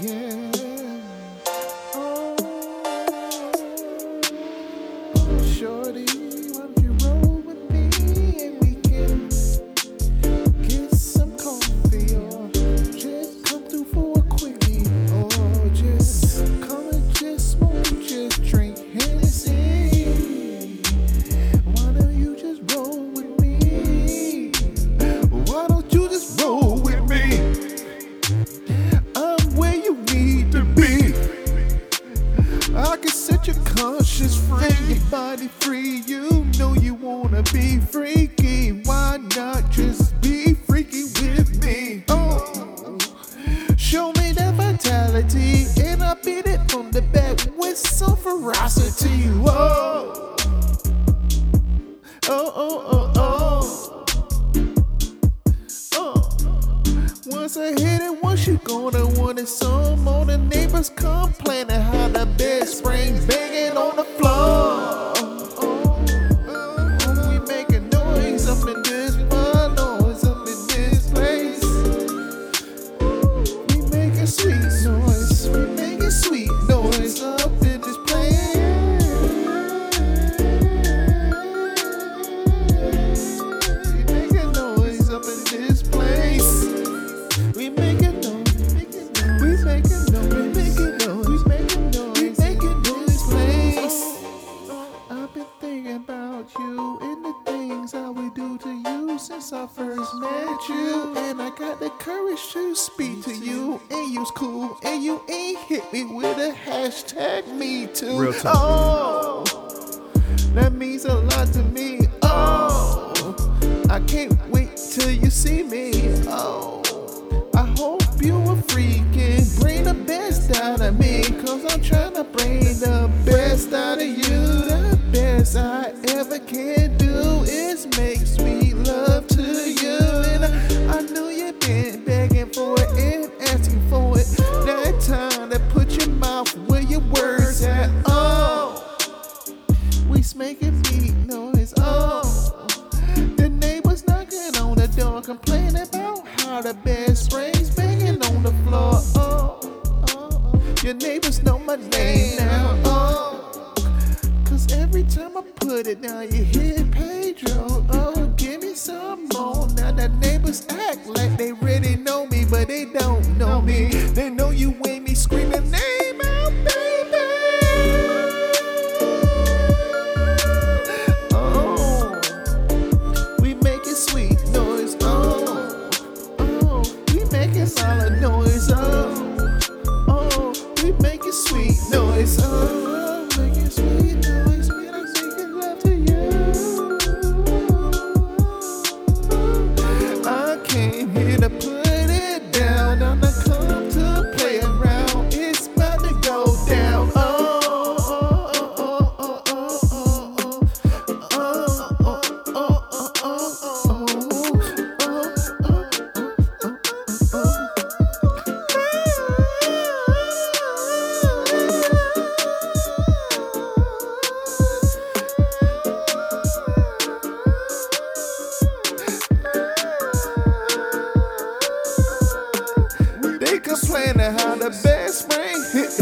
Yeah. Oh. Shorty, won't you roll with me and we can get some coffee or just come through for a quickie or just come and just smoke, just drink Hennessy. Why don't you just roll with me? Why don't you just roll with me? Set your conscience free, your body free. You know you wanna be freaky. Why not just be freaky with me? Oh, show me that vitality, and I beat it from the back with some ferocity. Whoa, oh, oh, oh, oh. oh. Once I hit it, once you gonna want it some more. The neighbors complaining how the We sweet noise, we making sweet noise up in this place. We making noise up in this place. We making noise, we making noise, we making noise, we making noise, we making noise, place. I've been thinking about you and the things I would do since I first met you, and I got the courage to speak to you, and you's cool, and you ain't hit me with a hashtag me too. Real talk. Oh, that means a lot to me. Oh, I can't wait till you see me. Oh. I hope you a freaking bring the best out of me. Cause I'm trying to bring the best out of you. The best I ever can do is make complaining about how the bed springs banging on the floor. Oh, oh, oh. your neighbors know my name now. Oh, cause every time I put it down, you hear Pedro. え